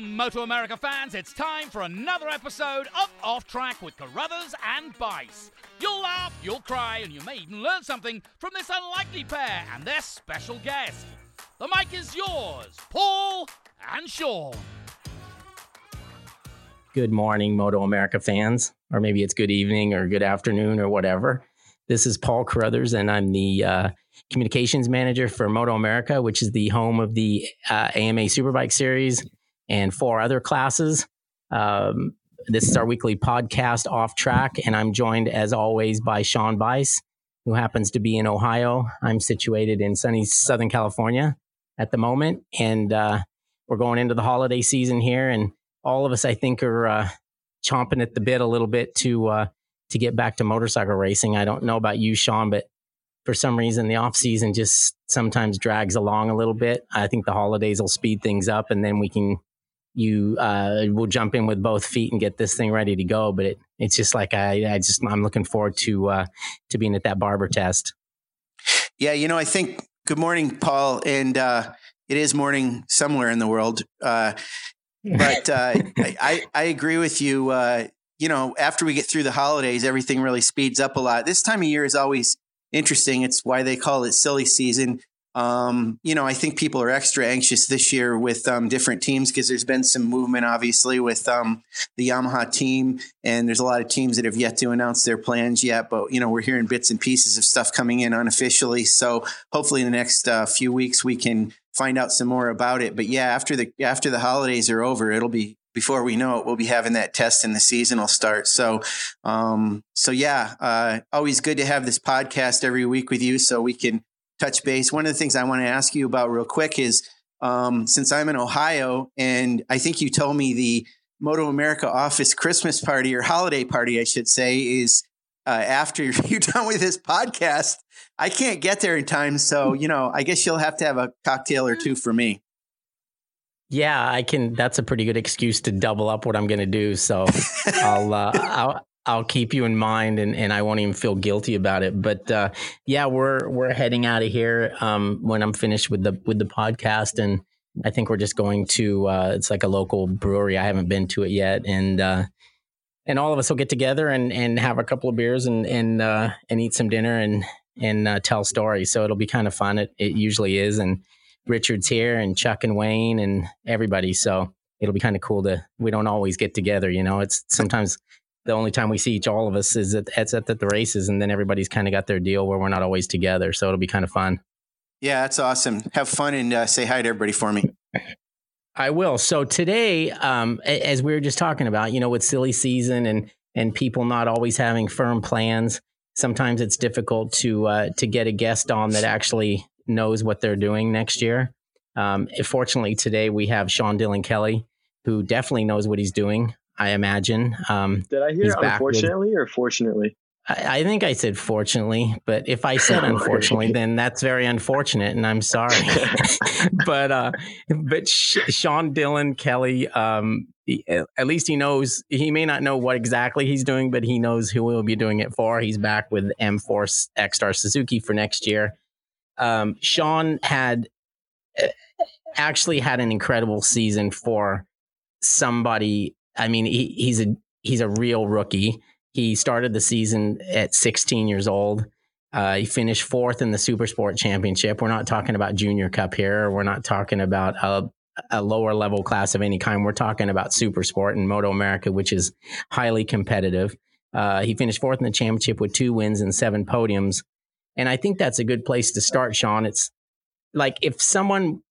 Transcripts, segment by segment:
Moto America fans. It's time for another episode of Off Track with Carruthers and Bice. You'll laugh, you'll cry, and you may even learn something from this unlikely pair and their special guest. The mic is yours, Paul and Sean. Good morning, Moto America fans, or maybe it's good evening or good afternoon or whatever. This is Paul Carruthers, and I'm the uh, communications manager for Moto America, which is the home of the uh, AMA Superbike Series and four other classes. Um, this is our weekly podcast, Off Track, and I'm joined as always by Sean Bice, who happens to be in Ohio. I'm situated in sunny Southern California at the moment, and uh, we're going into the holiday season here, and all of us, I think, are uh, chomping at the bit a little bit to uh, to get back to motorcycle racing. I don't know about you, Sean, but for some reason the off season just sometimes drags along a little bit. I think the holidays will speed things up, and then we can you uh, will jump in with both feet and get this thing ready to go. But it, it's just like I, I just I'm looking forward to uh, to being at that barber test. Yeah, you know, I think. Good morning, Paul, and uh, it is morning somewhere in the world. Uh, but uh, I, I agree with you. Uh, you know, after we get through the holidays, everything really speeds up a lot. This time of year is always interesting. It's why they call it silly season. Um, you know, I think people are extra anxious this year with um, different teams because there's been some movement, obviously, with um, the Yamaha team, and there's a lot of teams that have yet to announce their plans yet. But you know, we're hearing bits and pieces of stuff coming in unofficially. So hopefully, in the next uh, few weeks, we can find out some more about it. But yeah, after the after the holidays are over, it'll be before we know it, we'll be having that test and the season will start. So, um, so yeah, uh, always good to have this podcast every week with you so we can touch base. One of the things I want to ask you about real quick is um, since I'm in Ohio, and I think you told me the Moto America office Christmas party or holiday party, I should say, is uh, after you're done with this podcast. I can't get there in time, so you know, I guess you'll have to have a cocktail or two for me. Yeah, I can. That's a pretty good excuse to double up what I'm going to do. So I'll, uh, I'll I'll keep you in mind, and, and I won't even feel guilty about it. But uh, yeah, we're we're heading out of here um, when I'm finished with the with the podcast, and I think we're just going to. Uh, it's like a local brewery. I haven't been to it yet, and uh, and all of us will get together and and have a couple of beers and and uh, and eat some dinner and and uh, tell stories. So it'll be kind of fun. It it usually is, and Richard's here and Chuck and Wayne and everybody. So it'll be kind of cool to, we don't always get together, you know, it's sometimes the only time we see each, all of us is at, it's at the races and then everybody's kind of got their deal where we're not always together. So it'll be kind of fun. Yeah, that's awesome. Have fun and uh, say hi to everybody for me. I will. So today, um, as we were just talking about, you know, with silly season and and people not always having firm plans, sometimes it's difficult to uh, to get a guest on that actually knows what they're doing next year. Um, fortunately, today we have Sean Dylan Kelly, who definitely knows what he's doing. I imagine. Um, Did I hear unfortunately with, or fortunately? I, I, think I said fortunately, but if I said unfortunately, then that's very unfortunate, and I'm sorry. but uh, but Sean Dylan Kelly, um, he, at least he knows. He may not know what exactly he's doing, but he knows who he'll be doing it for. He's back with M4 ECSTAR Suzuki for next year um, Sean had uh, actually had an incredible season for somebody. I mean, he, he's a he's a real rookie. He started the season at 16 years old. Uh, he finished fourth in the Super Sport Championship. We're not talking about Junior Cup here. We're not talking about a, a lower level class of any kind. We're talking about Super Sport and Moto America, which is highly competitive. Uh, he finished fourth in the championship with two wins and seven podiums. And I think that's a good place to start, Sean. It's like if someone,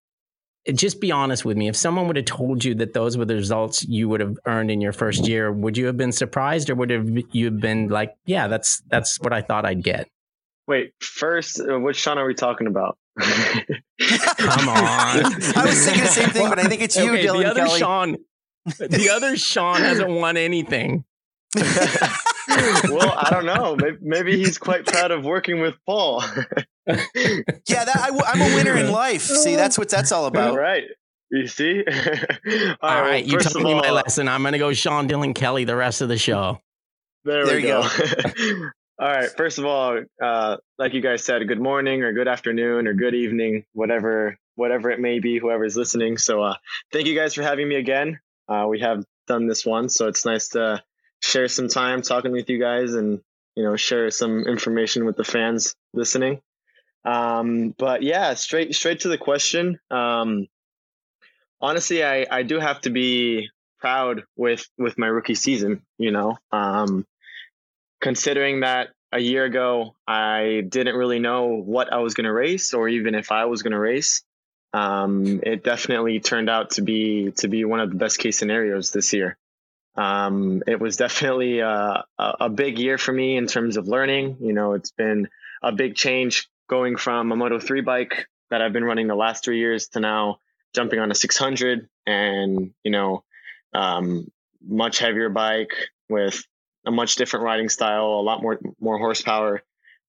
just be honest with me, if someone would have told you that those were the results you would have earned in your first year, would you have been surprised or would have you have been like, yeah, that's that's what I thought I'd get? Wait, first, uh, which Sean are we talking about? Come on. I was thinking the same thing, but I think it's you, okay, Dylan the other Kelly. Sean, the other Sean hasn't won anything. well, I don't know. Maybe, maybe, he's quite proud of working with Paul. yeah, that, I, am a winner in life. See, that's what that's all about. Right. You see? all, all right, well, you taught me all, my lesson. I'm going to go Sean Dylan Kelly the rest of the show. There, there we go. go. all right. First of all, uh, like you guys said, good morning or good afternoon or good evening, whatever whatever it may be, whoever's listening. So uh, thank you guys for having me again. Uh, we have done this once, so it's nice to share some time talking with you guys and you know share some information with the fans listening. Um, but yeah, straight straight to the question. Um, honestly, I I do have to be proud with with my rookie season. You know, um, considering that a year ago I didn't really know what I was going to race or even if I was going to race. Um, it definitely turned out to be to be one of the best case scenarios this year. Um, it was definitely a, a big year for me in terms of learning. You know, it's been a big change going from a Moto 3 bike that I've been running the last three years to now jumping on a 600 and, you know, um, much heavier bike with a much different riding style, a lot more, more horsepower.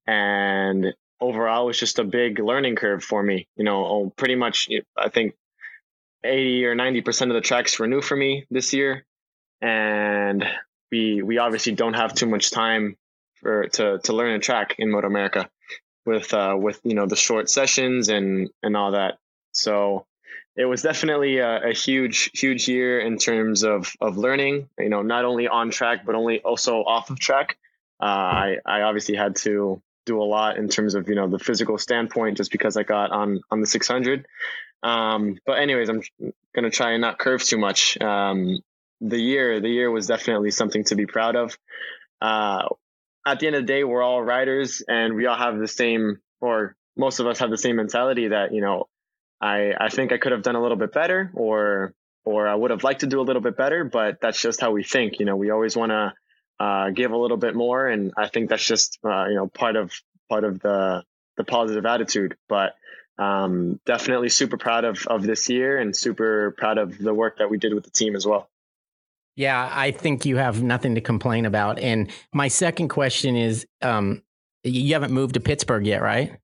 And overall, it was just a big learning curve for me. You know, oh, pretty much, I think 80 or 90% of the tracks were new for me this year. And we, we obviously don't have too much time for, to, to learn a track in Moto America with, uh, with, you know, the short sessions and, and all that. So it was definitely a, a, huge, huge year in terms of of learning. You know, not only on track but only also off of track. Uh, I I obviously had to do a lot in terms of you know the physical standpoint just because I got on on the 600. Um, but anyways, I'm gonna try and not curve too much. Um, the year the year was definitely something to be proud of. Uh, at the end of the day, we're all riders and we all have the same, or most of us have the same mentality that you know I, I think I could have done a little bit better or or I would have liked to do a little bit better, but that's just how we think. You know, we always want to uh, give a little bit more, and I think that's just uh, you know part of part of the the positive attitude. But um, definitely super proud of of this year and super proud of the work that we did with the team as well. Yeah, I think you have nothing to complain about. And my second question is, um, you haven't moved to Pittsburgh yet, right?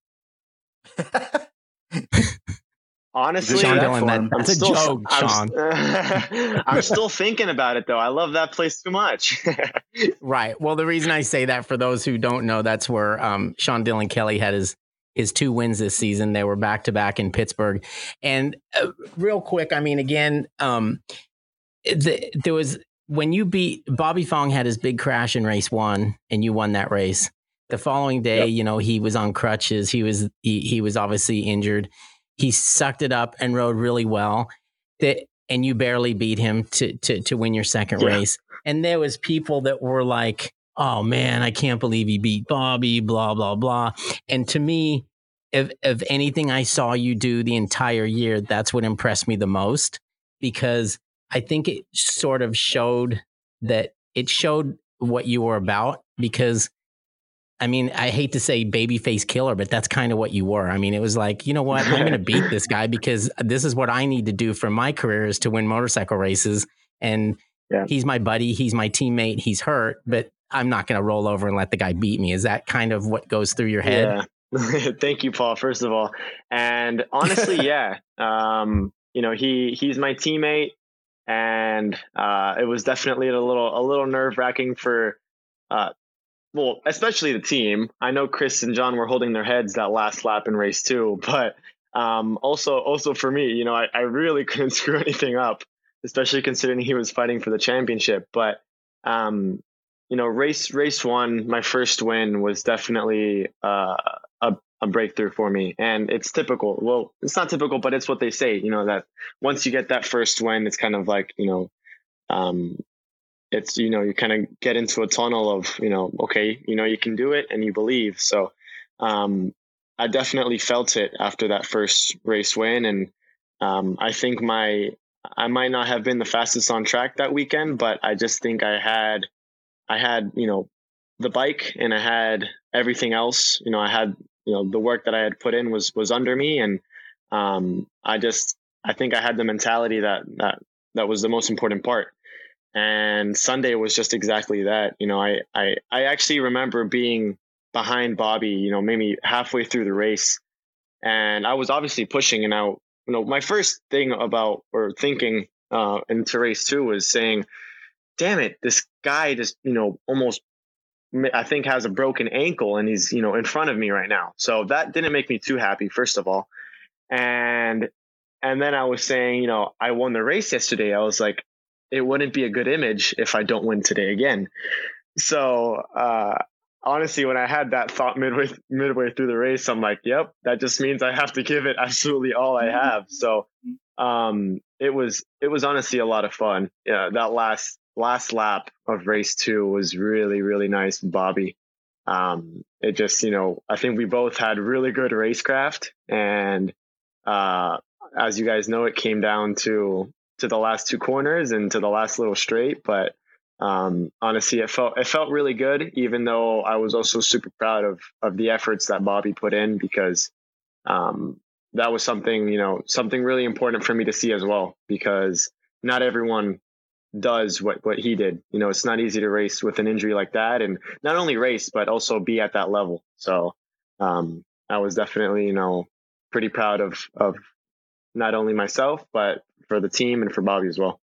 Honestly, Sean Dylan, that, that's a still, joke, Sean. I'm, I'm still thinking about it though. I love that place too much. right. Well, the reason I say that for those who don't know, that's where um, Sean Dylan Kelly had his his two wins this season. They were back to back in Pittsburgh. And uh, real quick, I mean, again, um, Eh, the, there was when you beat Bobby Fong had his big crash in race one, and you won that race. The following day, yep. you know, he was on crutches. He was he, he was obviously injured he sucked it up and rode really well. That and you barely beat him to to to win your second yeah. race. And there was people that were like, "Oh man, I can't believe he beat Bobby." Blah blah blah. And to me, if if anything I saw you do the entire year, that's what impressed me the most because I think it sort of showed that it showed what you were about because I mean, I hate to say babyface killer, but that's kind of what you were. I mean, it was like, you know what? I'm going to beat this guy because this is what I need to do for my career is to win motorcycle races. And yeah. he's my buddy, he's my teammate, he's hurt, but I'm not going to roll over and let the guy beat me. Is that kind of what goes through your head? Yeah. Thank you, Paul. First of all, and honestly, yeah, um, you know, he he's my teammate, and uh, it was definitely a little a little nerve wracking for uh, well, especially the team. I know Chris and John were holding their heads that last lap in race two, but um, also also for me, you know, I, I really couldn't screw anything up, especially considering he was fighting for the championship. But um, you know, race race one, my first win was definitely uh, a a breakthrough for me, and it's typical. Well, it's not typical, but it's what they say. You know that once you get that first win, it's kind of like you know um, it's you know you kind of get into a tunnel of you know okay you know you can do it and you believe so um, i definitely felt it after that first race win and um, i think my i might not have been the fastest on track that weekend but i just think i had i had you know the bike and i had everything else you know i had you know the work that i had put in was was under me and um, i just i think i had the mentality that that that was the most important part and Sunday was just exactly that. You know, I, I, I actually remember being behind Bobby, you know, maybe halfway through the race. And I was obviously pushing. And I you know, my first thing about or thinking uh, into race two was saying, damn it, this guy just, you know, almost, I think has a broken ankle and he's, you know, in front of me right now. So that didn't make me too happy, first of all. And and then I was saying, you know, I won the race yesterday. I was like, it wouldn't be a good image if I don't win today again. So uh, honestly, when I had that thought midway midway through the race, I'm like, yep, that just means I have to give it absolutely all I have. So um, it was it was honestly a lot of fun. Yeah, that last last lap of race two was really really nice, Bobby. Um, it just you know I think we both had really good racecraft, and uh, as you guys know, it came down to to the last two corners and to the last little straight, but um, honestly, it felt it felt really good. Even though I was also super proud of of the efforts that Bobby put in because um, that was something you know something really important for me to see as well because not everyone does what what he did. You know, it's not easy to race with an injury like that, and not only race but also be at that level. So um, I was definitely you know pretty proud of of not only myself but for the team and for Bobby as well.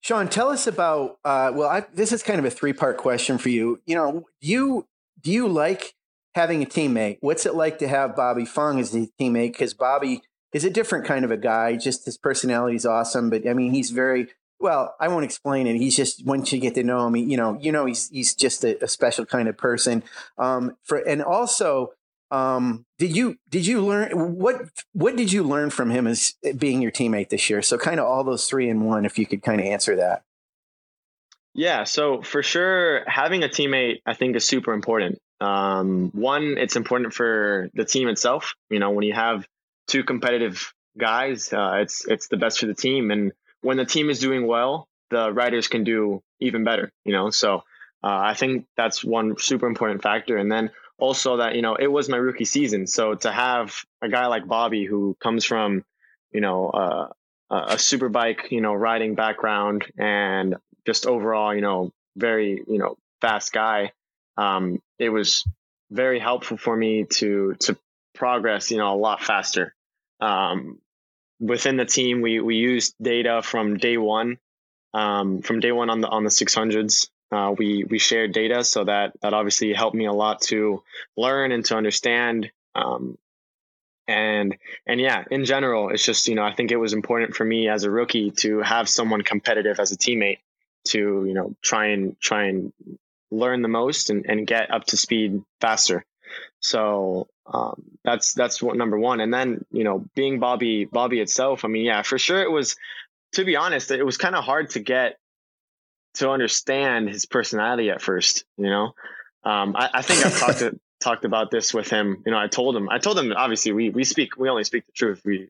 Sean, tell us about. Uh, well, I, this is kind of a three-part question for you. You know, you do you like having a teammate? What's it like to have Bobby Fong as a teammate? Because Bobby is a different kind of a guy. Just his personality is awesome, but I mean, he's very well. I won't explain it. He's just once you get to know him, you know, you know, he's he's just a, a special kind of person. Um, for and also um, did you did you learn what what did you learn from him as being your teammate this year? So kind of all those three in one, if you could kind of answer that. Yeah, so for sure, having a teammate I think is super important. Um, one, it's important for the team itself. You know, when you have two competitive guys, uh, it's it's the best for the team. And when the team is doing well, the riders can do even better. You know, so uh, I think that's one super important factor. And then also that you know it was my rookie season, so to have a guy like Bobby who comes from you know uh, a super bike you know riding background and just overall you know very you know fast guy, um, it was very helpful for me to to progress you know a lot faster. Um, within the team, we we used data from day one, um, from day one on the on the 600s uh, we we shared data, so that that obviously helped me a lot to learn and to understand. Um, and and yeah, in general, it's just you know I think it was important for me as a rookie to have someone competitive as a teammate to you know try and try and learn the most and, and get up to speed faster. So um, that's that's what number one. And then you know being Bobby Bobby itself, I mean yeah, for sure it was. To be honest, it was kind of hard to get to understand his personality at first. You know, um, I, I, think I've talked to, talked about this with him. You know, I told him, I told him, obviously we we speak, we only speak the truth. We,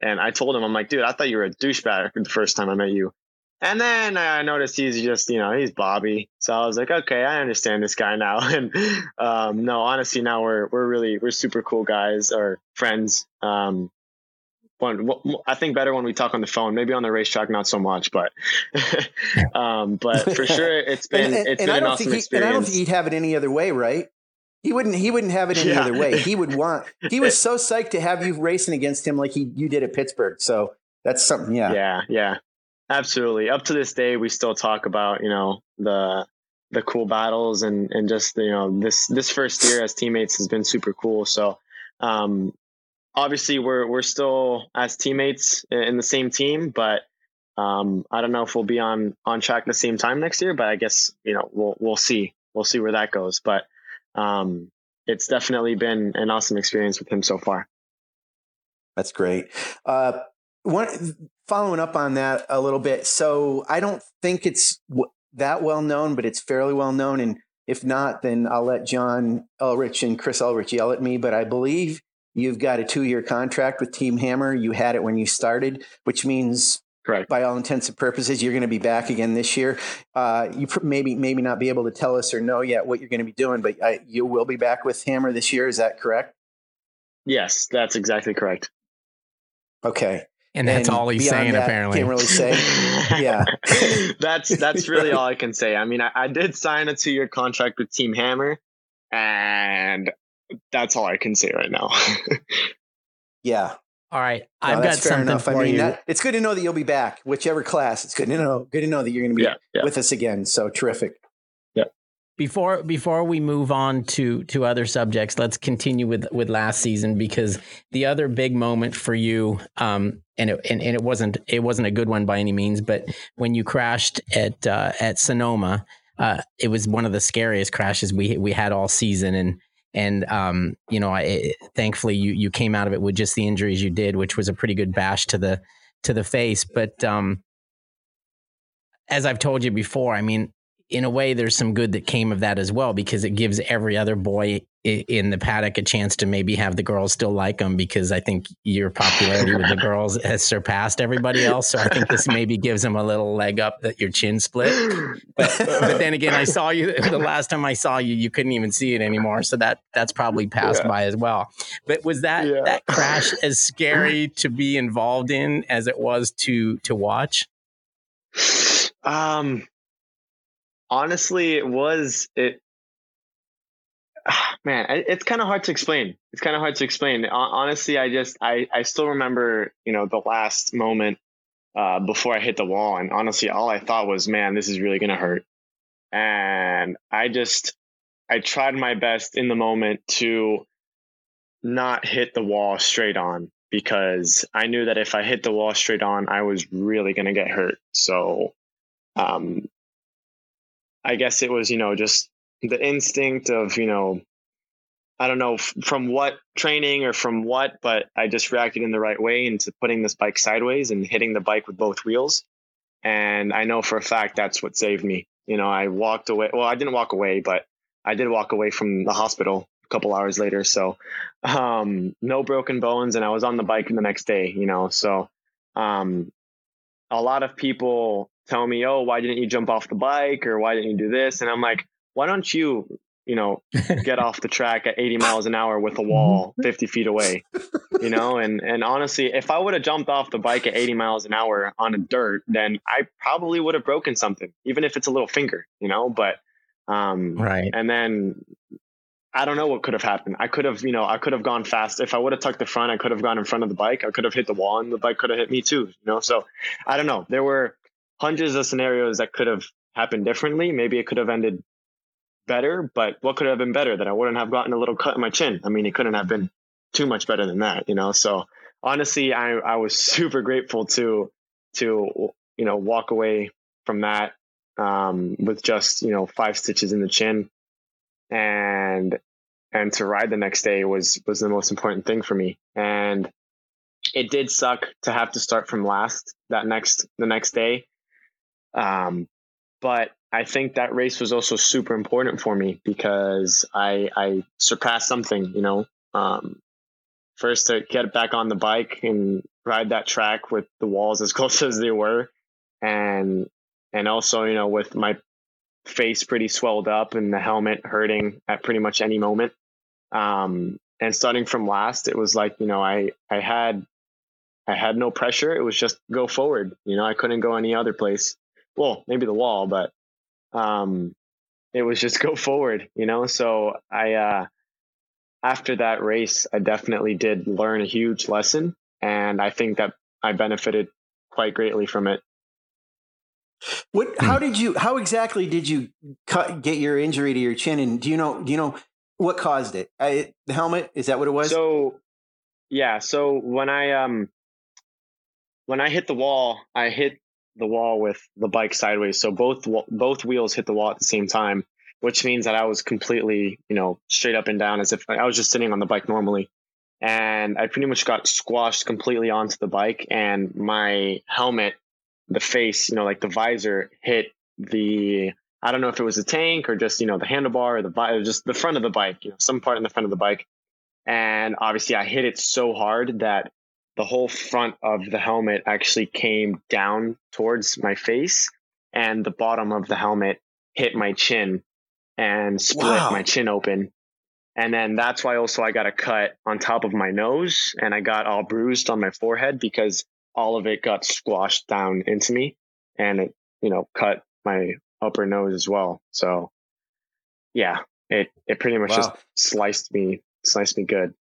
and I told him, I'm like, dude, I thought you were a douchebag the first time I met you. And then I noticed he's just, you know, he's Bobby. So I was like, okay, I understand this guy now. And um, no, honestly, now we're we're really we're super cool guys or friends. Um, when I think better when we talk on the phone. Maybe on the racetrack, not so much, but um, but for sure, it's been and, it's and been an awesome he, experience. And I don't think he'd have it any other way, right? He wouldn't. He wouldn't have it any yeah. other way. He would want. He was so psyched to have you racing against him like he you did at Pittsburgh. So that's something. Yeah. Yeah. Yeah. Absolutely. Up to this day, we still talk about you know the the cool battles and and just you know this this first year as teammates has been super cool. So um, obviously we're we're still as teammates in the same team, but um, I don't know if we'll be on on track the same time next year. But I guess you know we'll we'll see we'll see where that goes. But um, it's definitely been an awesome experience with him so far. That's great. Uh, one following up on that a little bit. So I don't think it's w- that well known, but it's fairly well known. And if not, then I'll let John Ulrich and Chris Ulrich yell at me. But I believe You've got a two year contract with Team Hammer. You had it when you started, which means Correct. By all intents and purposes, you're going to be back again this year. Uh, you pr- maybe maybe not be able to tell us or know yet what you're going to be doing, but I, you will be back with Hammer this year. Is that correct? Yes, that's exactly correct. Okay. And that's and all he's saying. That, apparently, can't really say. yeah, that's that's really all I can say. I mean, I, I did sign a two year contract with Team Hammer, and that's all I can say right now. yeah. All right, I've no, got something enough. for I mean, you. That, it's good to know that you'll be back, whichever class. It's good to know. Good to know that you're going to be yeah, yeah. with us again. So terrific. Before before we move on to to other subjects, let's continue with with last season because the other big moment for you, um, and it and, and it wasn't it wasn't a good one by any means, but when you crashed at uh, at Sonoma, uh, it was one of the scariest crashes we we had all season, and and um, you know, I, thankfully you you came out of it with just the injuries you did, which was a pretty good bash to the to the face, but um, as I've told you before, I mean, in a way, there's some good that came of that as well because it gives every other boy in the paddock a chance to maybe have the girls still like them because I think your popularity with the girls has surpassed everybody else. So I think this maybe gives them a little leg up that your chin split. But, but then again, I saw you the last time I saw you, you couldn't even see it anymore. So that that's probably passed yeah. by as well. But was that yeah. that crash as scary to be involved in as it was to to watch? Um, honestly, it was it. Man, it's kind of hard to explain. It's kind of hard to explain. Honestly, I just I I still remember you know the last moment uh, before I hit the wall, and honestly, all I thought was, man, this is really gonna hurt. And I just I tried my best in the moment to not hit the wall straight on because I knew that if I hit the wall straight on, I was really going to get hurt. So um, I guess it was, you know, just the instinct of, you know, I don't know from what training or from what, but I just reacted in the right way into putting this bike sideways and hitting the bike with both wheels. And I know for a fact that's what saved me. You know, I walked away. Well, I didn't walk away, but I did walk away from the hospital a couple hours later. So, um, no broken bones. And I was on the bike the next day, you know, so, um, a lot of people tell me, "Oh, why didn't you jump off the bike or why didn't you do this?" And I'm like, "Why don't you, you know, get off the track at 80 miles an hour with a wall 50 feet away?" You know, and and honestly, if I would have jumped off the bike at 80 miles an hour on a dirt, then I probably would have broken something, even if it's a little finger, you know, but um right. And then I don't know what could have happened. I could have, you know, I could have gone fast. If I would have tucked the front, I could have gone in front of the bike. I could have hit the wall and the bike could have hit me too, you know? So I don't know. There were hundreds of scenarios that could have happened differently. Maybe it could have ended better, but what could have been better that I wouldn't have gotten a little cut in my chin? I mean, it couldn't have been too much better than that, you know? So honestly, I, I was super grateful to, to, you know, walk away from that, um, with just, you know, five stitches in the chin and, and to ride the next day was, was the most important thing for me. And it did suck to have to start from last that next, the next day um, but I think that race was also super important for me because I I surpassed something, you know. Um, first to get back on the bike and ride that track with the walls as close as they were, and and also you know with my face pretty swelled up and the helmet hurting at pretty much any moment. Um, and starting from last, it was like you know I I had I had no pressure. It was just go forward. You know I couldn't go any other place well, maybe the wall, but um, it was just go forward, you know? So I, uh, after that race, I definitely did learn a huge lesson. And I think that I benefited quite greatly from it. What, how did you, how exactly did you cut, get your injury to your chin? And do you know, do you know what caused it? I, the helmet, is that what it was? So, yeah. So when I, um, when I hit the wall, I hit the wall with the bike sideways. So both both wheels hit the wall at the same time, which means that I was completely, you know, straight up and down as if I was just sitting on the bike normally. And I pretty much got squashed completely onto the bike and my helmet, the face, you know, like the visor hit the I don't know if it was the tank or just, you know, the handlebar or the just the front of the bike, you know, some part in the front of the bike. And obviously I hit it so hard that the whole front of the helmet actually came down towards my face and the bottom of the helmet hit my chin and split wow. my chin open. And then that's why also I got a cut on top of my nose and I got all bruised on my forehead because all of it got squashed down into me and it, you know, cut my upper nose as well. So yeah, it, it pretty much wow. just sliced me, sliced me good.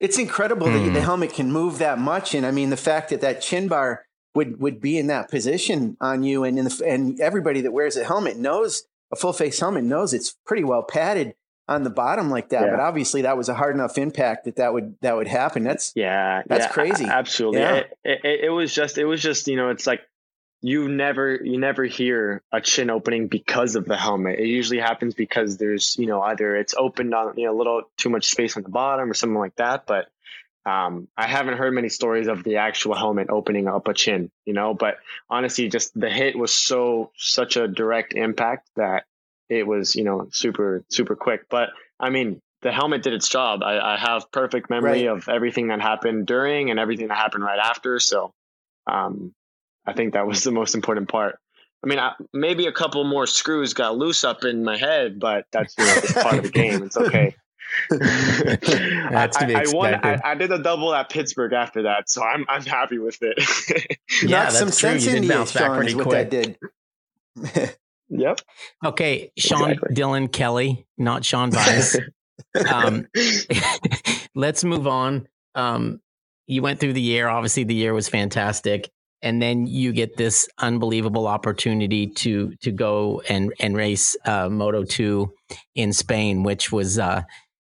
It's incredible mm. that the hmm. helmet can move that much, and I mean the fact that that chin bar would would be in that position on you, and in the, and everybody that wears a helmet knows a full face helmet knows it's pretty well padded on the bottom like that. Yeah. But obviously, that was a hard enough impact that that would that would happen. That's yeah, that's yeah, crazy. Absolutely, yeah. It, it, it, was just it was just you know it's like you never you never hear a chin opening because of the helmet. It usually happens because there's you know either it's opened on you know a little too much space on the bottom or something like that. But um, I haven't heard many stories of the actual helmet opening up a chin, you know. But honestly, just the hit was so such a direct impact that it was you know super super quick. But I mean, the helmet did its job. I, I have perfect memory right. of everything that happened during and everything that happened right after. So um, I think that was the most important part. I mean, I, maybe a couple more screws got loose up in my head, but that's you know, part of the game. It's okay. That's to be I, I, won, I, I, did a double at Pittsburgh after that, so I'm I'm happy with it. yeah, that's some true. sense you did bounce back pretty quick. did. yep. Okay, Sean exactly. Dylan Kelly, not Sean Bice. um, let's move on. Um, you went through the year. Obviously, the year was fantastic and then you get this unbelievable opportunity to to go and and race uh, Moto two in Spain, which was uh,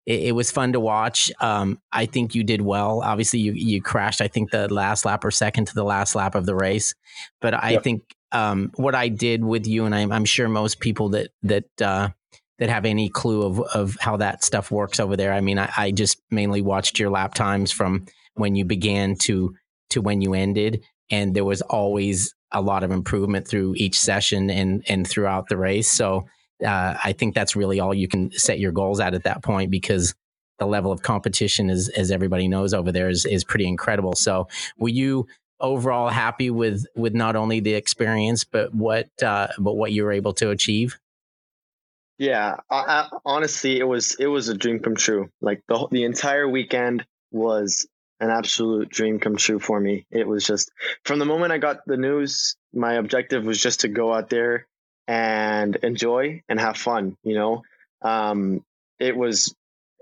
it, it, was fun to watch. Um, I think you did well. Obviously, you you crashed. I think the last lap or second to the last lap of the race, but I yep. think um, what I did with you, and I'm, I'm sure most people that that uh, that have any clue of of how that stuff works over there. I mean, I, I just mainly watched your lap times from when you began to to when you ended and there was always a lot of improvement through each session and and throughout the race. So uh, I think that's really all you can set your goals at at that point because the level of competition, is, as everybody knows over there, is is pretty incredible. So were you overall happy with with not only the experience but what uh, but what you were able to achieve? Yeah, I, I, honestly, it was it was a dream come true. Like the the entire weekend was an absolute dream come true for me. It was just from the moment I got the news, my objective was just to go out there and enjoy and have fun. You know, um, it was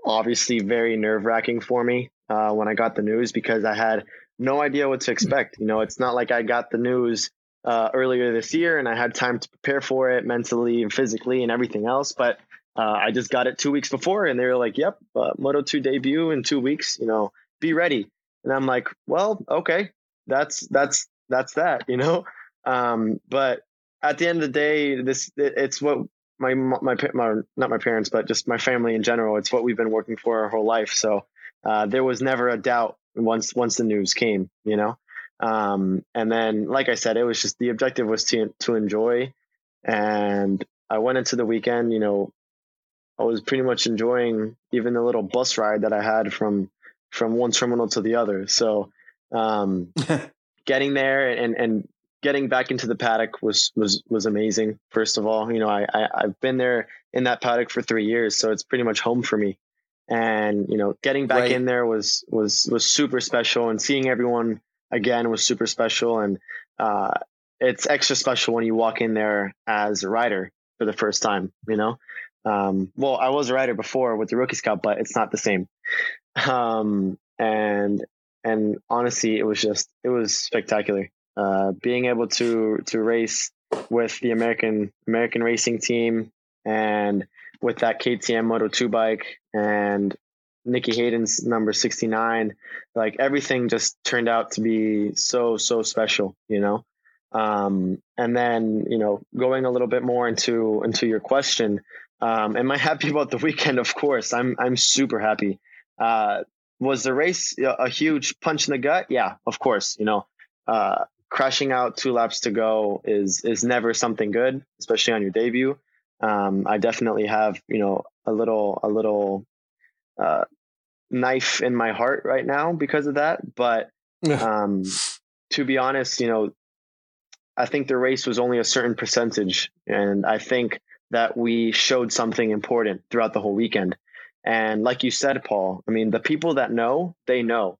obviously very nerve wracking for me uh, when I got the news because I had no idea what to expect. You know, it's not like I got the news uh, earlier this year and I had time to prepare for it mentally and physically and everything else, but uh, I just got it two weeks before, and they were like, "Yep, uh, Moto two debut in two weeks." You know, be ready. And I'm like, well, okay, that's that's that's that, you know. Um, but at the end of the day, this it, it's what my, my my not my parents, but just my family in general. It's what we've been working for our whole life. So uh, there was never a doubt once once the news came, you know. Um, and then, like I said, it was just the objective was to to enjoy, and I went into the weekend, you know, I was pretty much enjoying even the little bus ride that I had from from one terminal to the other. So um, getting there and and getting back into the paddock was was was amazing. First of all, you know, I, I have been there in that paddock for three years, so it's pretty much home for me. And you know, getting back right. in there was was was super special, and seeing everyone again was super special. And uh, it's extra special when you walk in there as a rider for the first time. You know, um, well, I was a rider before with the Rookies Cup, but it's not the same. Um, and and honestly, it was just it was spectacular. Uh, being able to to race with the American American racing team and with that KTM Moto 2 bike and Nicky Hayden's number 69, like everything just turned out to be so, so special, you know? Um, and then, you know, going a little bit more into, into your question, um, am I happy about the weekend? Of course, I'm, I'm super happy. Uh, was the race a huge punch in the gut? Yeah, of course. You know, uh, crashing out two laps to go is is never something good, especially on your debut. Um, I definitely have you know a little a little uh, knife in my heart right now because of that. But um, to be honest, you know, I think the race was only a certain percentage, and I think that we showed something important throughout the whole weekend. And like you said, Paul, I mean, the people that know, they know.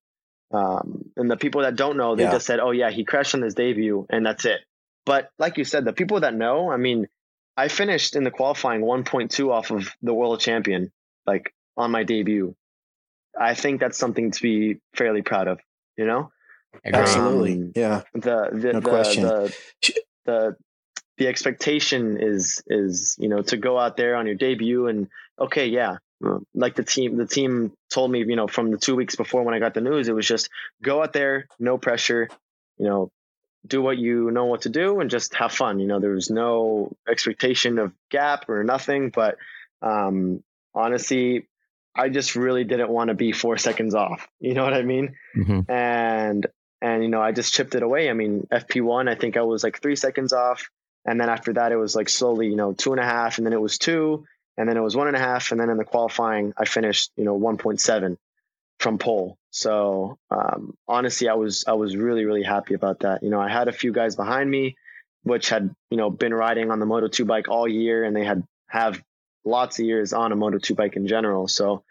Um, and the people that don't know, they yeah. just said, oh, yeah, he crashed on his debut, and that's it. But like you said, the people that know, I mean, I finished in the qualifying 1.2 off of the world champion, like on my debut. I think that's something to be fairly proud of, you know? Absolutely. Um, yeah. The, the, no the, question. The, the, the expectation is is you know to go out there on your debut and okay, yeah, like the team the team told me you know from the two weeks before when i got the news it was just go out there no pressure you know do what you know what to do and just have fun. You know there was no expectation of gap or nothing but um honestly i just really didn't want to be four seconds off you know what i mean? Mm-hmm. and and you know i just chipped it away. I mean fp1 i think i was like three seconds off and then after that it was like slowly you know two and a half and then it was two and then it was one and a half, and then in the qualifying I finished you know 1.7 from pole. So um, honestly, I was I was really really happy about that. You know, I had a few guys behind me, which had you know been riding on the Moto 2 bike all year, and they had have lots of years on a Moto 2 bike in general. So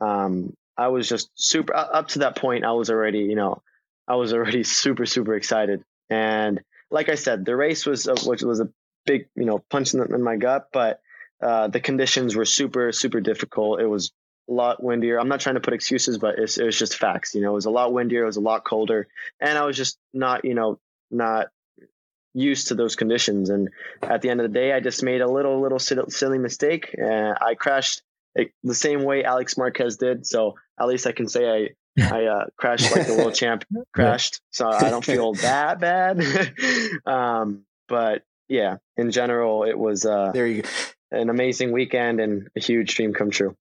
um, I was just super up to that point. I was already you know I was already super super excited, and like I said, the race was a, which was a big you know punch in, the, in my gut, but uh, the conditions were super, super difficult. It was a lot windier. I'm not trying to put excuses, but it's, it was just facts. You know, it was a lot windier. It was a lot colder, and I was just not, you know, not used to those conditions. And at the end of the day, I just made a little, little silly mistake. and I crashed the same way Alex Marquez did. So at least I can say I I uh, crashed like the world champ crashed, so I don't feel that bad. um, but yeah, in general, it was. Uh, there you go an amazing weekend and a huge dream come true.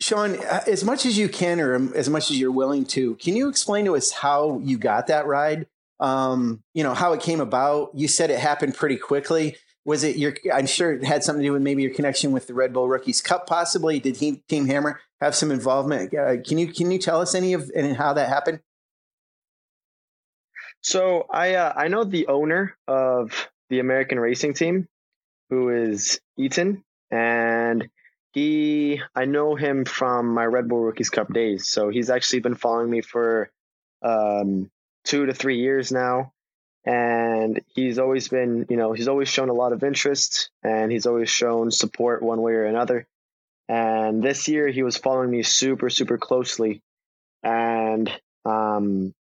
Sean, uh, as much as you can, or as much as you're willing to, can you explain to us how you got that ride? Um, you know, how it came about. You said it happened pretty quickly. Was it your? I'm sure it had something to do with maybe your connection with the Red Bull Rookies Cup. Possibly, did he, Team Hammer have some involvement? Uh, can you can you tell us any of and how that happened? So I uh, I know the owner of the American Racing Team who is Eitan, and he I know him from my Red Bull Rookies Cup days. So he's actually been following me for um, two to three years now, and he's always been you know he's always shown a lot of interest, and he's always shown support one way or another. And this year he was following me super super closely, and um,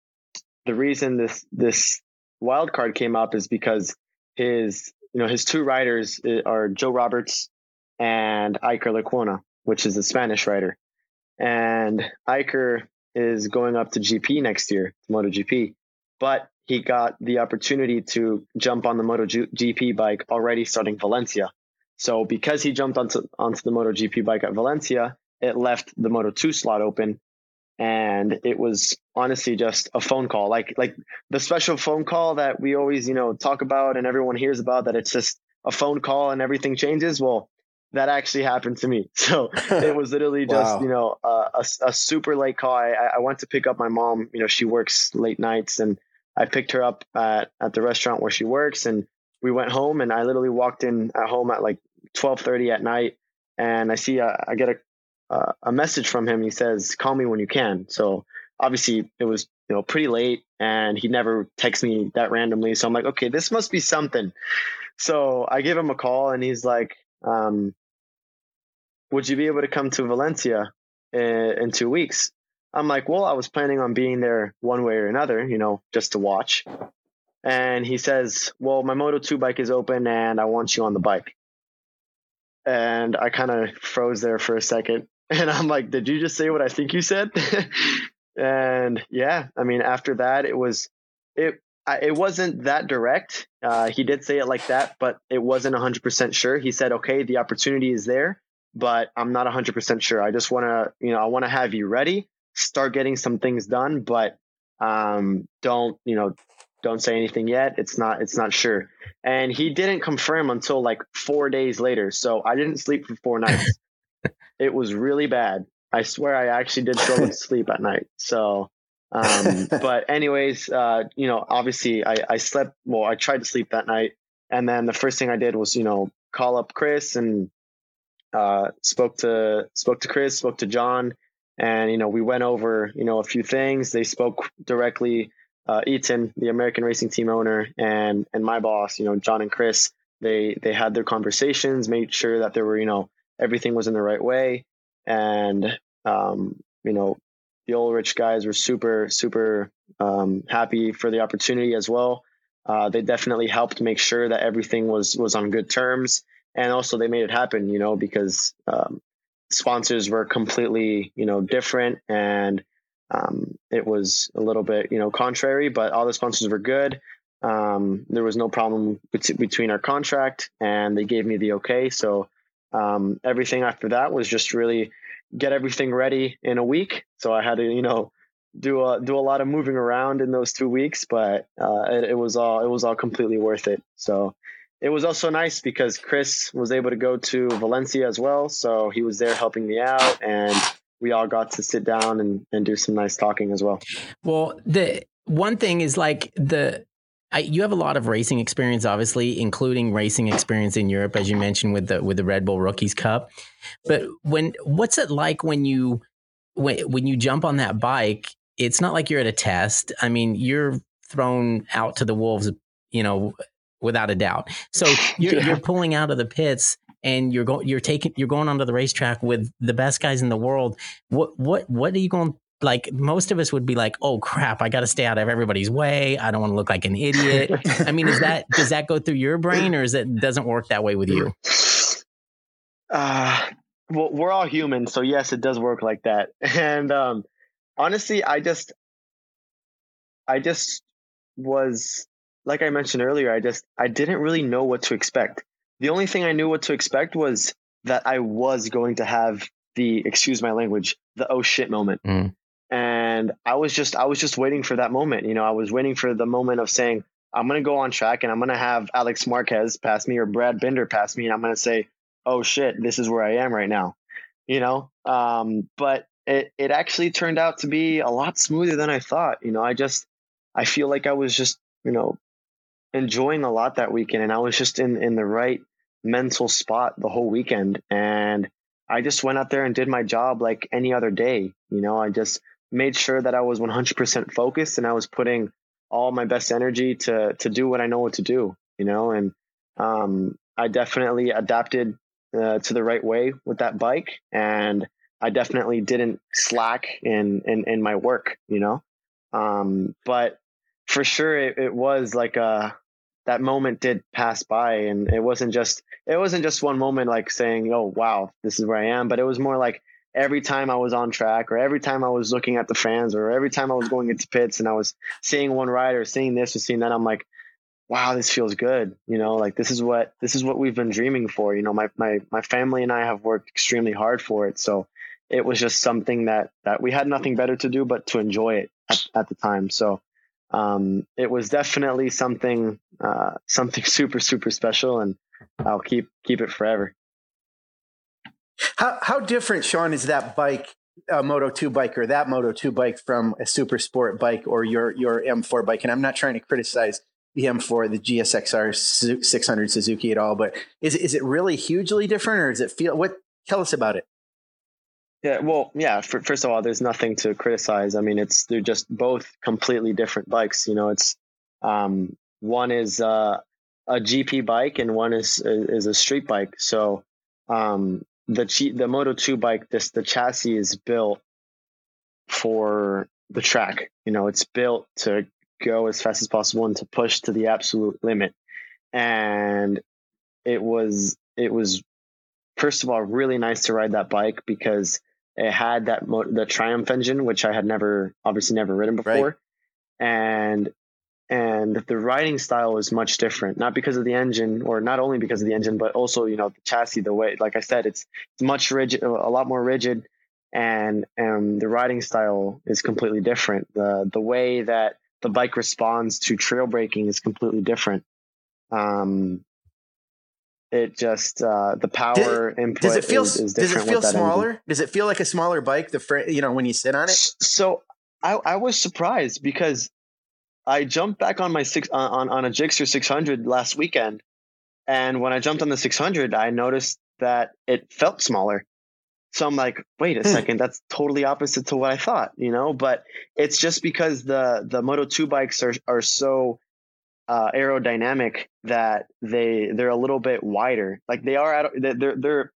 the reason this this wild card came up is because his you know, his two riders uh, are Joe Roberts and Iker Lecuona, which is a Spanish rider. And Iker is going up to GP next year, to MotoGP, but he got the opportunity to jump on the MotoGP bike already starting Valencia. So because he jumped onto onto the MotoGP bike at Valencia, it left the Moto 2 slot open and it was honestly just a phone call. Like like the special phone call that we always you know talk about and everyone hears about that it's just a phone call and everything changes. Well that actually happened to me. So it was literally just wow. you know a, a, super late call. I, I went to pick up my mom. You know she works late nights and i picked her up at, at the restaurant where she works and we went home and i literally walked in at home at like 12.30 at night and i see a, I get a uh, a message from him. He says, "Call me when you can." So obviously it was you know pretty late, and he never texts me that randomly. So I'm like, okay, this must be something. So I give him a call, and he's like, um, "Would you be able to come to Valencia in, in two weeks?" I'm like, "Well, I was planning on being there one way or another, you know, just to watch." And he says, "Well, my Moto 2 bike is open, and I want you on the bike." and I kind of froze there for a second. And I'm like, did you just say what I think you said? and yeah, I mean, after that, it was, it, I, it wasn't that direct. Uh, he did say it like that, but it wasn't 100% sure. He said, okay, the opportunity is there, but I'm not 100% sure. I just want to, you know, I want to have you ready, start getting some things done, but um, don't, you know, don't say anything yet. It's not, it's not sure. And he didn't confirm until like four days later. So I didn't sleep for four nights. It was really bad. I swear I actually did struggle to sleep at night. So, um, but anyways, uh, you know, obviously I, I slept, well, I tried to sleep that night. And then the first thing I did was, you know, call up Chris and, uh, spoke to, spoke to Chris, spoke to John, and, you know, we went over, you know, a few things. They spoke directly, uh, Eitan, the American racing team owner and, and my boss, you know, John and Chris, they, they had their conversations, made sure that there were, you know, everything was in the right way. And, um, you know, the Ulrich guys were super, super um, happy for the opportunity as well. uh, they definitely helped make sure that everything was was on good terms, and also they made it happen. You know, because um, sponsors were completely you know different, and um, it was a little bit you know contrary, but all the sponsors were good. Um, there was no problem between our contract, and they gave me the okay. So um, everything after that was just really get everything ready in a week. So I had to, you know, do a do a lot of moving around in those two weeks, but uh, it, it, was all it was all completely worth it. So it was also nice because Chris was able to go to Valencia as well, so he was there helping me out, and we all got to sit down and, and do some nice talking as well. Well, the one thing is like the I, you have a lot of racing experience, obviously, including racing experience in Europe, as you mentioned with the with the Red Bull Rookies Cup. But when what's it like when you when when you jump on that bike? It's not like you're at a test. I mean, you're thrown out to the wolves, you know, without a doubt. So you're, yeah. you're pulling out of the pits and you're going you're taking you're going onto the racetrack with the best guys in the world. What what what are you going like most of us would be like, "Oh crap, I got to stay out of everybody's way. I don't want to look like an idiot." I mean, is that does that go through your brain, or is it doesn't work that way with you? Uh, well, we're all human, so yes, it does work like that. And um, honestly, I just, I just was like I mentioned earlier. I just I didn't really know what to expect. The only thing I knew what to expect was that I was going to have the excuse my language, the oh shit moment. Mm and i was just i was just waiting for that moment you know i was waiting for the moment of saying i'm going to go on track and i'm going to have alex marquez pass me or brad binder pass me and i'm going to say oh shit this is where i am right now you know? Um, but it, it actually turned out to be a lot smoother than i thought you know? I just i feel like i was just you know enjoying a lot that weekend and i was just in in the right mental spot the whole weekend. And i just went out there and did my job like any other day you know? I just made sure that I was 100% focused and I was putting all my best energy to to do what I know what to do, you know, and um, I definitely adapted uh, to the right way with that bike, and I definitely didn't slack in in, in my work, you know. Um, but for sure, it, it was like a uh, that moment did pass by, and it wasn't just it wasn't just one moment like saying, "Oh wow, this is where I am," but it was more like every time I was on track or every time I was looking at the fans or every time I was going into pits and I was seeing one rider, seeing this or seeing that, I'm like, wow, this feels good. You know, like this is what this is what we've been dreaming for. You know, my my my family and I have worked extremely hard for it. So it was just something that that we had nothing better to do but to enjoy it at, at the time. So um, it was definitely something uh, something super super special, and I'll keep keep it forever. How how different, Sean, is that bike, a Moto two bike, or that Moto two bike from a Super Sport bike or your your M4 bike? And I'm not trying to criticize the M4, the GSXR 600 Suzuki at all, but is is it really hugely different, or does it feel? What tell us about it? Yeah, well, yeah. For, first of all, there's nothing to criticize. I mean, it's they're just both completely different bikes. You know, it's um, one is uh, a GP bike and one is is a street bike. So um, the the Moto 2 bike, this the chassis is built for the track. You know, it's built to go as fast as possible and to push to the absolute limit. And it was it was first of all really nice to ride that bike because it had that mo- the Triumph engine, which I had never obviously never ridden before, right. and and the riding style is much different not because of the engine or not only because of the engine but also you know the chassis the way like i said it's it's much rigid a lot more rigid and and the riding style is completely different. The the way that the bike responds to trail braking is completely different. Um it just uh the power does, input does it feel is, is does it feel smaller engine. does it feel like a smaller bike the fr- you know when you sit on it? So I, I was surprised because I jumped back on my six on on a Gixxer 600 last weekend, and when I jumped on the 600, I noticed that it felt smaller. So I'm like, wait a hmm. second, that's totally opposite to what I thought, you know. But it's just because the the Moto 2 bikes are are so uh, aerodynamic that they they're a little bit wider. Like they are, they're they're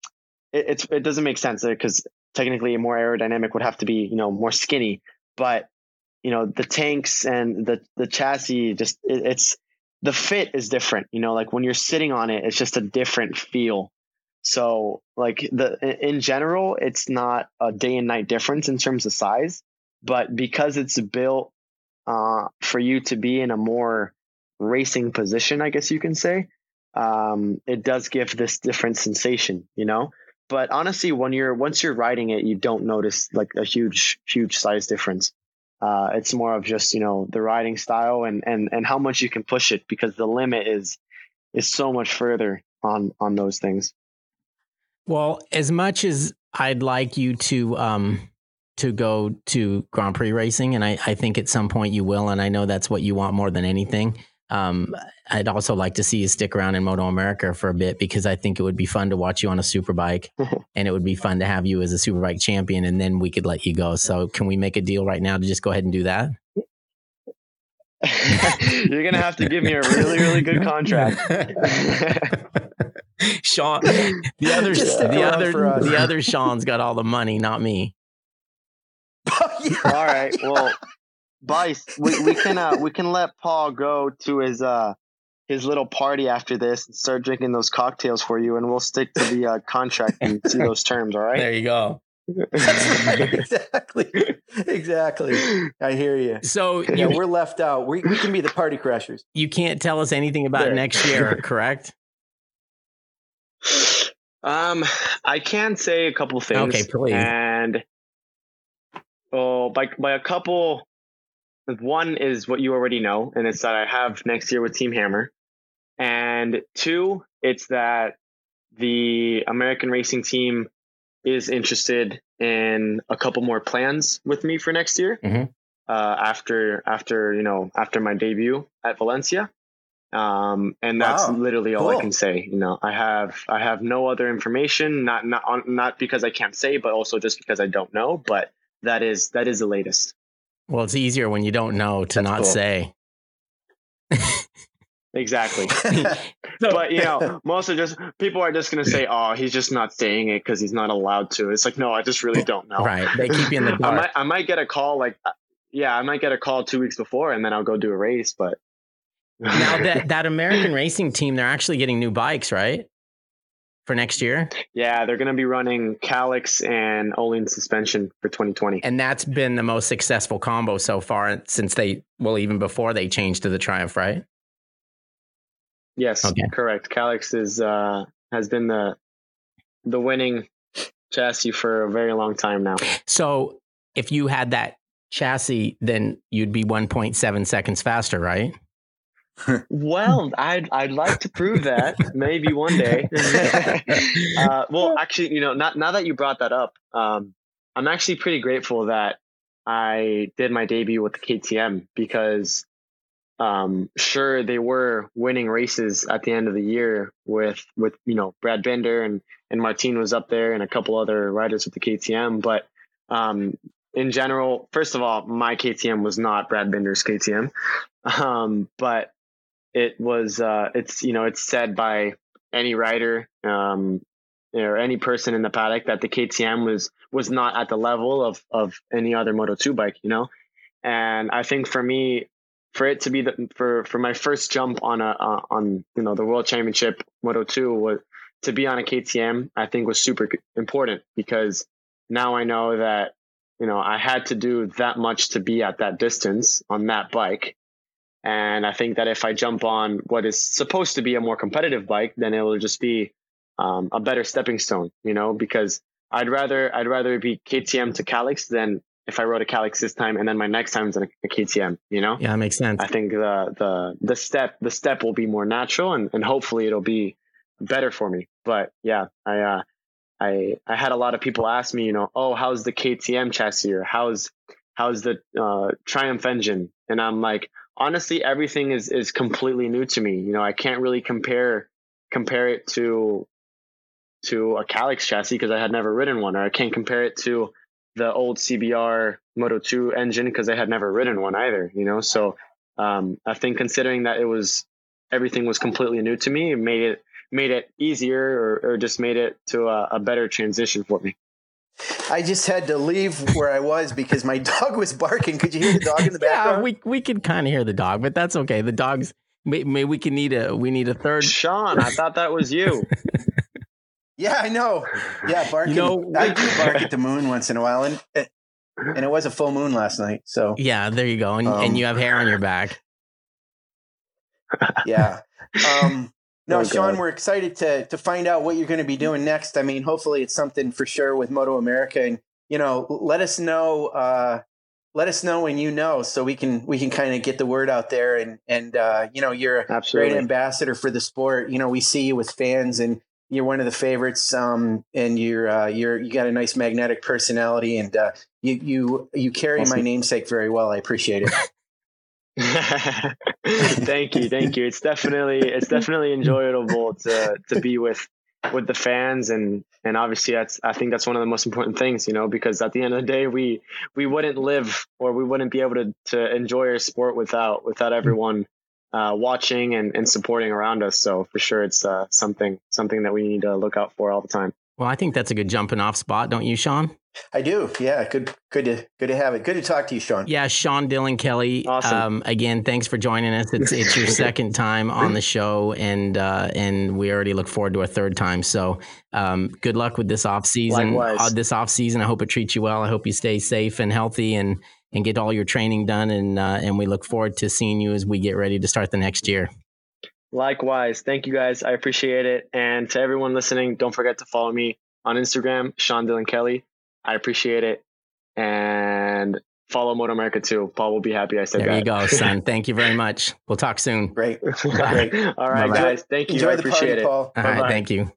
it, it's it doesn't make sense because technically a more aerodynamic would have to be you know more skinny, but you know the tanks and the the chassis just it, it's the fit is different. You know, like when you're sitting on it, it's just a different feel. So like the in general, it's not a day and night difference in terms of size, but because it's built uh, for you to be in a more racing position, I guess you can say, um, it does give this different sensation, you know. But honestly, when you're once you're riding it, you don't notice like a huge huge size difference. Uh, it's more of just you know the riding style and and and how much you can push it because the limit is is so much further on on those things. Well, as much as I'd like you to um to go to Grand Prix racing, and I, I think at some point you will, and I know that's what you want more than anything. Um, I'd also like to see you stick around in Moto America for a bit because I think it would be fun to watch you on a superbike, and it would be fun to have you as a superbike champion, and then we could let you go. So, can we make a deal right now to just go ahead and do that? You're gonna have to give me a really, really good contract. Sean, the other, the other, the other Sean's got all the money, not me. yeah. All right. Well, Bice, we, we can uh, we can let Paul go to his uh his little party after this and start drinking those cocktails for you, and we'll stick to the uh, contract and see those terms. All right. There you go. right. Exactly. Exactly. I hear you. So yeah, you, we're left out. We we can be the party crashers. You can't tell us anything about there. next year, correct? Um, I can say a couple things. Okay, please. And oh, by by a couple, one is what you already know, and it's that I have next year with Team Hammer. And two, it's that the American racing team is interested in a couple more plans with me for next year. Mm-hmm. Uh, after after you know after my debut at Valencia, um, and that's wow. literally all cool. I can say. You know, I have I have no other information. Not not on, not because I can't say, but also just because I don't know. But that is that is the latest. Well, it's easier when you don't know to that's not cool. say. exactly. but you know, most of just people are just going to say, "Oh, he's just not saying it because he's not allowed to." It's like, no, I just really don't know. Right? They keep you in the dark. I might, I might get a call like, uh, yeah, I might get a call two weeks before, and then I'll go do a race, but now that that American racing team, they're actually getting new bikes, right? For next year? Yeah, they're going to be running Kalex and Öhlins suspension for 2020. And that's been the most successful combo so far since they, well, even before they changed to the Triumph, right? Yes, okay. correct. Kalex is uh, has been the the winning chassis for a very long time now. So, if you had that chassis, then you'd be 1.7 seconds faster, right? Well, I'd I'd like to prove that maybe one day. uh, well, actually, you know, not, now that you brought that up, um, I'm actually pretty grateful that I did my debut with the KTM because, um, sure, they were winning races at the end of the year with with you know Brad Binder and and Martin was up there and a couple other riders with the KTM, but um, in general, first of all, my KTM was not Brad Binder's KTM. Um, but it was uh, it's you know it's said by any writer um, or any person in the paddock that the KTM was was not at the level of of any other Moto two bike, you know. And I think for me, for it to be the for for my first jump on a uh, on you know the World Championship Moto two was to be on a KTM. I think was super important because now I know that you know I had to do that much to be at that distance on that bike and I think that if I jump on what is supposed to be a more competitive bike, then it will just be um, a better stepping stone, you know, because I'd rather I'd rather be KTM to Kalex than if I rode a Kalex this time and then my next time is a, a KTM, you know? Yeah, makes sense. I think the the the step the step will be more natural and, and hopefully it'll be better for me. But yeah, I uh I I had a lot of people ask me, you know, oh, how's the KTM chassis or how's how's the uh, Triumph engine? And I'm like, honestly, everything is is completely new to me. You know, I can't really compare compare it to to a Kalex chassis because I had never ridden one, or I can't compare it to the old CBR Moto 2 engine because I had never ridden one either. You know, so um, I think considering that it was everything was completely new to me, it made it made it easier or, or just made it to a, a better transition for me. I just had to leave where I was because my dog was barking. Could you hear the dog in the background? Yeah, we we could kind of hear the dog, but that's okay. The dog's maybe we can need a we need a third. Sean, I thought that was you. Yeah, I know. Yeah, barking. You know- I do bark at the moon once in a while, and and it was a full moon last night. So Yeah, there you go, and, Um, and you have hair on your back. yeah. Um, no, Oh, Sean, God. we're excited to to find out what you're going to be doing next. I mean, hopefully it's something for sure with Moto America, and you know, let us know. Uh, let us know when you know, so we can we can kind of get the word out there. And and uh, you know, you're a great ambassador for the sport. You know, we see you with fans, and you're one of the favorites. Um, and you're uh, you're you got a nice magnetic personality, and uh, you you you carry my namesake very well. I appreciate it. thank you, thank you. It's definitely it's definitely enjoyable to to be with with the fans and and obviously that's I think that's one of the most important things, you know, because at the end of the day we we wouldn't live or we wouldn't be able to to enjoy our sport without without everyone uh, watching and, and supporting around us. So for sure it's uh, something something that we need to look out for all the time. Well, I think that's a good jumping off spot, don't you, Sean? I do. Yeah. Good. Good to good to have it. Good to talk to you, Sean. Yeah, Sean Dylan Kelly. Awesome. Um, again, thanks for joining us. It's it's your second time on the show, and uh, and we already look forward to a third time. So, um, good luck with this off season. Uh, this off season, I hope it treats you well. I hope you stay safe and healthy, and and get all your training done. And uh, and we look forward to seeing you as we get ready to start the next year. Likewise. Thank you guys. I appreciate it. And to everyone listening, don't forget to follow me on Instagram, Sean Dylan Kelly. I appreciate it. And follow Moto America too. Paul will be happy I said There that. you go, son. Thank you very much. We'll talk soon. Great. All right, Bye-bye. guys. Thank you. Enjoy I the appreciate party, it. Paul. All right, Bye-bye. thank you.